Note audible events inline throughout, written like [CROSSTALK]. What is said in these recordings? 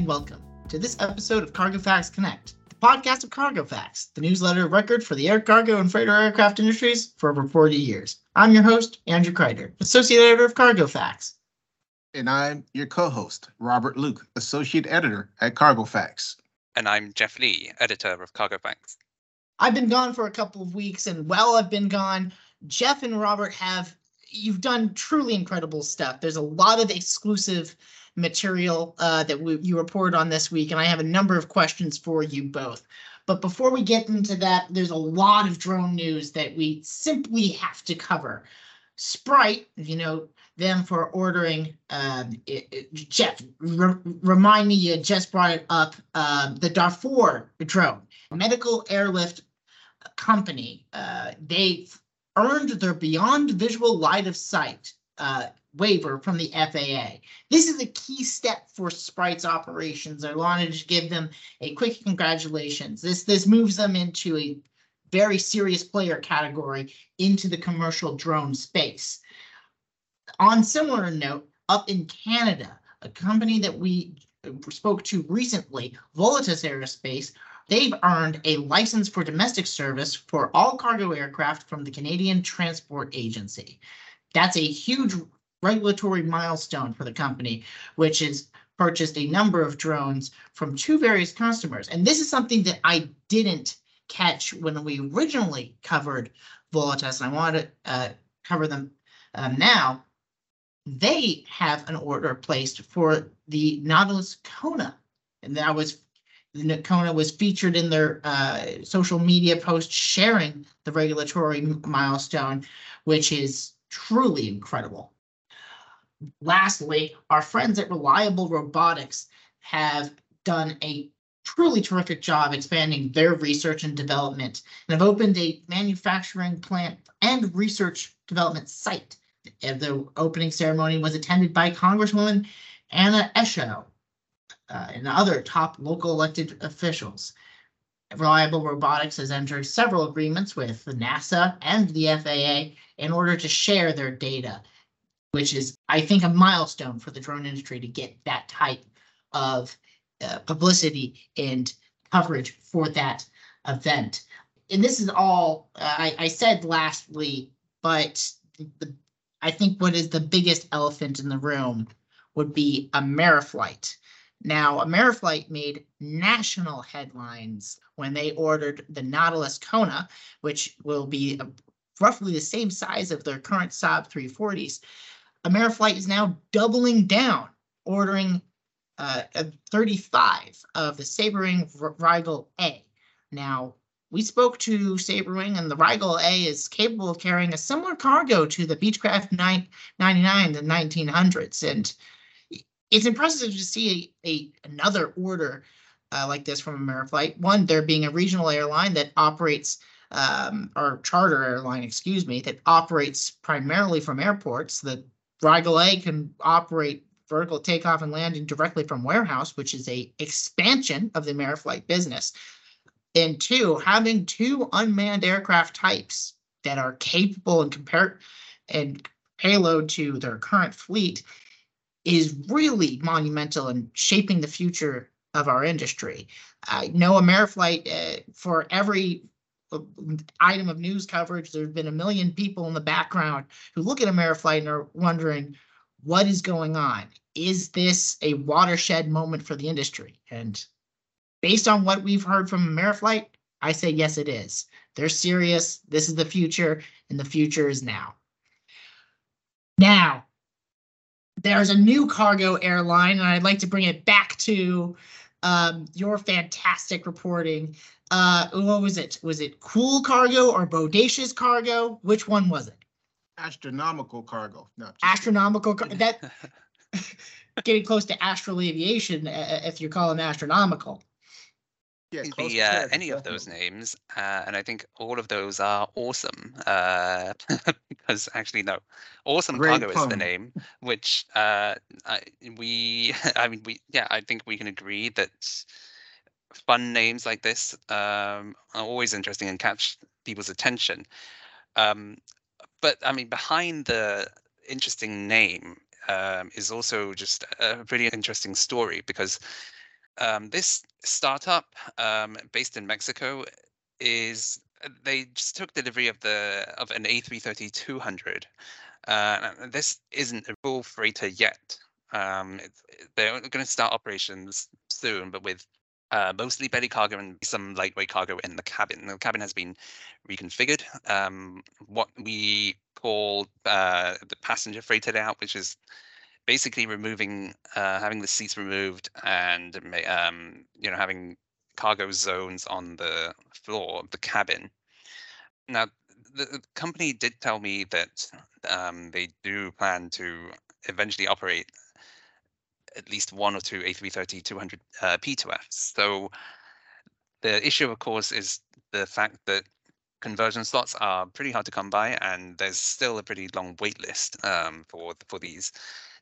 and welcome to this episode of Cargo Facts Connect, the podcast of Cargo Facts, the newsletter of record for the air cargo and freighter aircraft industries for over 40 years. I'm your host, Andrew Kreider, Associate Editor of Cargo Facts. And I'm your co host, Robert Luke, Associate Editor at Cargo Facts. And I'm Jeff Lee, Editor of Cargo Facts. I've been gone for a couple of weeks, and while I've been gone, Jeff and Robert have you've done truly incredible stuff. There's a lot of exclusive material uh, that we, you reported on this week, and I have a number of questions for you both. But before we get into that, there's a lot of drone news that we simply have to cover. Spright, you know, them for ordering, um, it, it, Jeff, re- remind me, you just brought it up, um, the Darfur drone, medical airlift company. Uh, they earned their beyond visual line of sight uh, waiver from the FAA. This is a key step for Spright's operations. I wanted to give them a quick congratulations. This this moves them into a very serious player category into the commercial drone space. On similar note, up in Canada, a company that we spoke to recently, Volatus Aerospace, they've earned a license for domestic service for all cargo aircraft from the Canadian Transport Agency. That's a huge regulatory milestone for the company, which has purchased a number of drones from two various customers. And this is something that I didn't catch when we originally covered Volatus, and I want to uh, cover them um, now. They have an order placed for the Natilus Kona, and that was the Kona was featured in their uh, social media post sharing the regulatory milestone, which is truly incredible. Lastly, our friends at Reliable Robotics have done a truly terrific job expanding their research and development and have opened a manufacturing plant and research development site. The opening ceremony was attended by Congresswoman Anna Eshoo uh, and other top local elected officials. Reliable Robotics has entered several agreements with NASA and the FAA in order to share their data, which is, I think, a milestone for the drone industry to get that type of uh, publicity and coverage for that event. And this is all uh, I, I, said lastly, but the, I think what is the biggest elephant in the room would be Ameriflight. Now, Ameriflight made national headlines when they ordered the Natilus Kona, which will be a, roughly the same size of their current Saab 340s. Ameriflight is now doubling down, ordering uh, 35 of the Sabrewing Rhaegal A. Now, we spoke to Sabrewing, and the Rhaegal A is capable of carrying a similar cargo to the Beechcraft 999 in the 1900s. And it's impressive to see a, a another order uh, like this from Ameriflight. One, there being a regional airline that operates um, or charter airline, excuse me, that operates primarily from airports. The Rhaegal A can operate vertical takeoff and landing directly from warehouse, which is a expansion of the Ameriflight business. And two, having two unmanned aircraft types that are capable and compare and payload to their current fleet is really monumental in shaping the future of our industry. I know Ameriflight, uh, for every item of news coverage, there's been a million people in the background who look at Ameriflight and are wondering what is going on. Is this a watershed moment for the industry? And based on what we've heard from Ameriflight, I say yes, it is. They're serious. This is the future, and the future is now. Now, there's a new cargo airline, and I'd like to bring it back to um, your fantastic reporting. Uh, what was it? Was it cool cargo or bodacious cargo? Which one was it? Astronomical cargo. No, astronomical. Car- that [LAUGHS] [LAUGHS] getting close to astral aviation, uh, if you call calling astronomical. Yeah, be uh, any of those names, uh, and I think all of those are awesome. Uh, [LAUGHS] because actually, no, awesome Great cargo is the name. Which uh, I, we, [LAUGHS] I mean, we, yeah, I think we can agree that fun names like this um, are always interesting and catch people's attention. Um, but I mean, behind the interesting name um, is also just a pretty interesting story because um, this startup um, based in Mexico is they just took delivery of the of an A330-200. Uh, this isn't a full freighter yet. Um, they're going to start operations soon, but with uh, mostly belly cargo and some lightweight cargo in the cabin. The cabin has been reconfigured. Um, what we call uh, the passenger freighter layout, which is basically removing, uh, having the seats removed and um, you know having cargo zones on the floor of the cabin. Now, the, company did tell me that um, they do plan to eventually operate at least one or two A330-200 uh, P2Fs. So the issue, of course, is the fact that conversion slots are pretty hard to come by, and there's still a pretty long wait list um, for for these,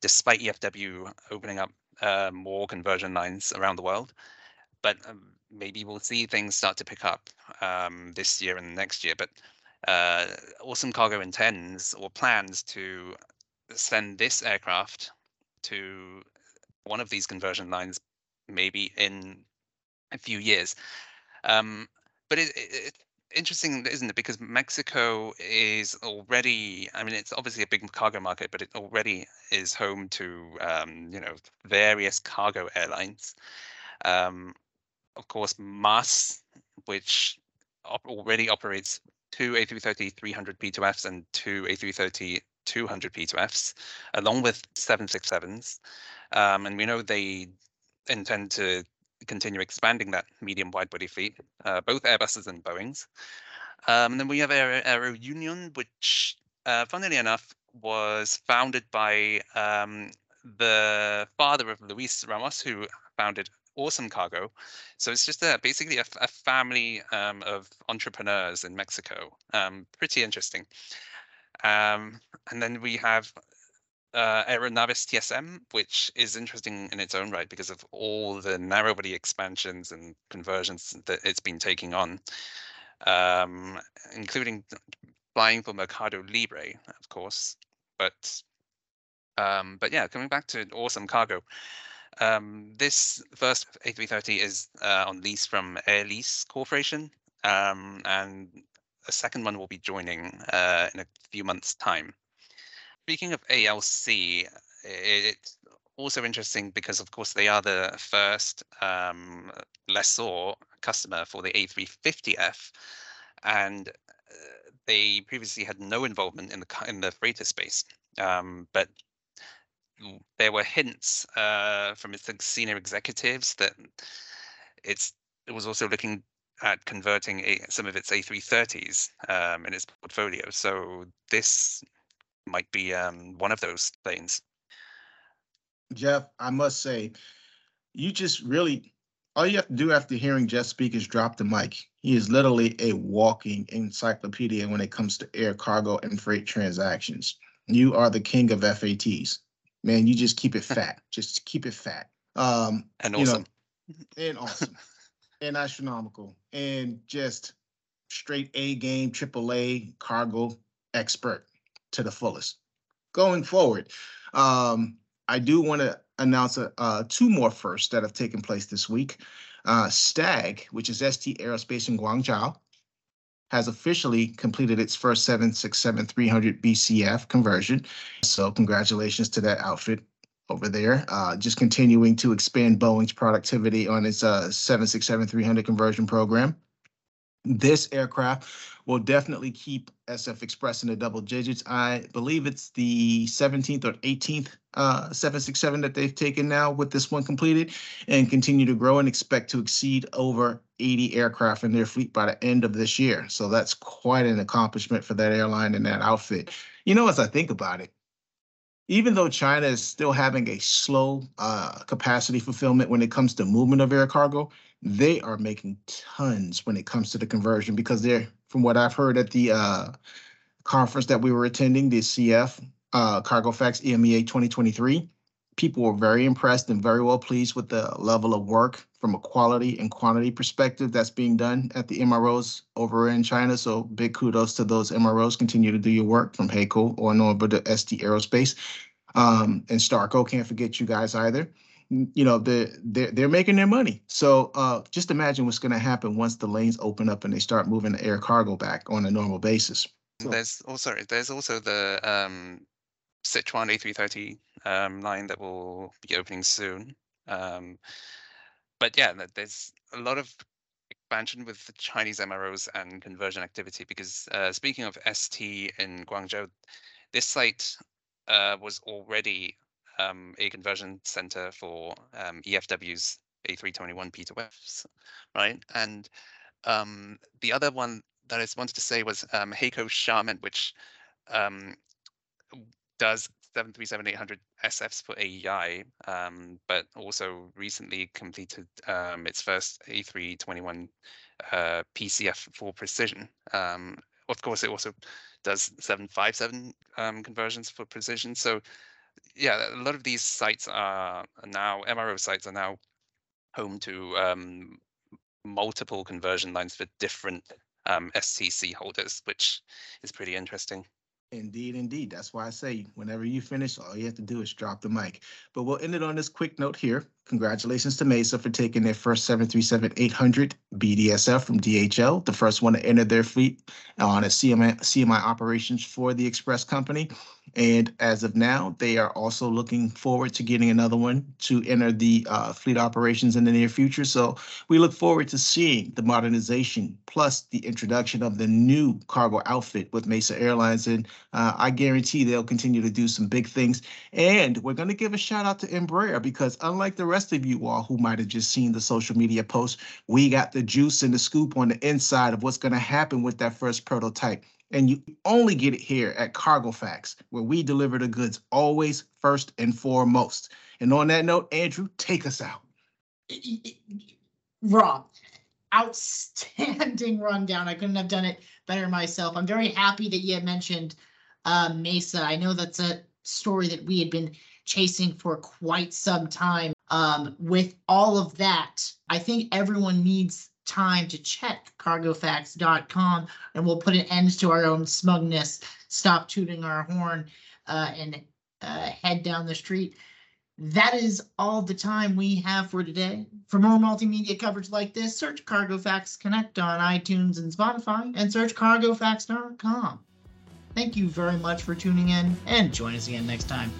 despite EFW opening up uh, more conversion lines around the world. But um, maybe we'll see things start to pick up um, this year and next year. But uh, Awesome Cargo intends or plans to send this aircraft to one of these conversion lines maybe in a few years. Um, but it, it, interesting, isn't it? Because Mexico is already, I mean, it's obviously a big cargo market, but it already is home to, um, you know, various cargo airlines. Um, of course, MAS, which op- already operates two A330 300 P2Fs and two A330 200 P2Fs, along with 767s. Um, and we know they intend to continue expanding that medium wide body fleet, uh, both Airbuses and Boeings. Um, and then we have Aero, Aero Union, which, uh, funnily enough, was founded by um, the father of Luis Ramos, who founded Awesome Cargo. So it's just a, basically a, a family um, of entrepreneurs in Mexico. Um, pretty interesting. Um, and then we have uh, Aeronaves TSM, which is interesting in its own right because of all the narrowbody expansions and conversions that it's been taking on, um, including flying for Mercado Libre, of course. But um, but yeah, coming back to awesome cargo. Um, this first A330 is uh, on lease from Air Lease Corporation, um, and a second one will be joining uh, in a few months' time. Speaking of ALC, it's also interesting because, of course, they are the first um, lessor customer for the A350F, and uh, they previously had no involvement in the in the freighter space. Um, but there were hints uh, from its senior executives that it's it was also looking at converting a, some of its A330s um, in its portfolio. So this might be um, one of those things. Jeff, I must say, you just really all you have to do after hearing Jeff speak is drop the mic. He is literally a walking encyclopedia when it comes to air cargo and freight transactions. You are the king of FATs. Man, you just keep it [LAUGHS] fat. just keep it fat. Um and awesome. Know, and awesome. [LAUGHS] and astronomical. And just straight A game, triple A cargo expert to the fullest. Going forward, um, I do want to announce a, uh, two more firsts that have taken place this week. Uh, STAG, which is ST Aerospace in Guangzhou, has officially completed its first 767-300 BCF conversion. So congratulations to that outfit over there. Uh, just continuing to expand Boeing's productivity on its uh, 767-300 conversion program this aircraft will definitely keep SF Express in the double digits. I believe it's the 17th or 18th uh, 767 that they've taken now with this one completed and continue to grow and expect to exceed over 80 aircraft in their fleet by the end of this year. So that's quite an accomplishment for that airline and that outfit. You know, as I think about it, even though China is still having a slow uh, capacity fulfillment when it comes to movement of air cargo, they are making tons when it comes to the conversion because they're, from what I've heard at the uh, conference that we were attending, the CF uh, Cargo Facts EMEA 2023, people were very impressed and very well pleased with the level of work from a quality and quantity perspective that's being done at the MROs over in China. So big kudos to those MROs. Continue to do your work from HAECO or over to ST Aerospace. Um, and Starco, can't forget you guys either. you know, they're, they're, they're making their money. So uh, just imagine what's going to happen once the lanes open up and they start moving the air cargo back on a normal basis. So. There's also there's also the um, Sichuan A330 um, line that will be opening soon. Um, but yeah, there's a lot of expansion with the Chinese MROs and conversion activity because uh, speaking of ST in Guangzhou, this site uh, was already um, a conversion center for um, EFW's A321 P2Fs, right? And um, the other one that I wanted to say was um, HAECO Xiamen, which um, does 737-800 SFs for AEI, um, but also recently completed um, its first A321 uh, PCF for precision. Um, of course, it also does 757 um, conversions for precision. So yeah, a lot of these sites are now, MRO sites are now home to um, multiple conversion lines for different um, STC holders, which is pretty interesting. Indeed, indeed. That's why I say whenever you finish, all you have to do is drop the mic. But we'll end it on this quick note here. Congratulations to Mesa for taking their first 737-800 BDSF from DHL, the first one to enter their fleet on a CMI, CMI operations for the Express Company. And as of now, they are also looking forward to getting another one to enter the uh, fleet operations in the near future. So we look forward to seeing the modernization plus the introduction of the new cargo outfit with Mesa Airlines. And uh, I guarantee they'll continue to do some big things. And we're going to give a shout out to Embraer because unlike the rest of you all who might have just seen the social media post, we got the juice and the scoop on the inside of what's going to happen with that first prototype. And you only get it here at Cargo Facts, where we deliver the goods always first and foremost. And on that note, Andrew, take us out. [LAUGHS] Rob, outstanding rundown. I couldn't have done it better myself. I'm very happy that you had mentioned uh, Mesa. I know that's a story that we had been chasing for quite some time. Um, with all of that, I think everyone needs time to check cargofacts.com and we'll put an end to our own smugness, stop tooting our horn, uh, and uh, head down the street. That is all the time we have for today. For more multimedia coverage like this, search Cargo Facts Connect on iTunes and Spotify and search cargofacts.com. Thank you very much for tuning in and join us again next time.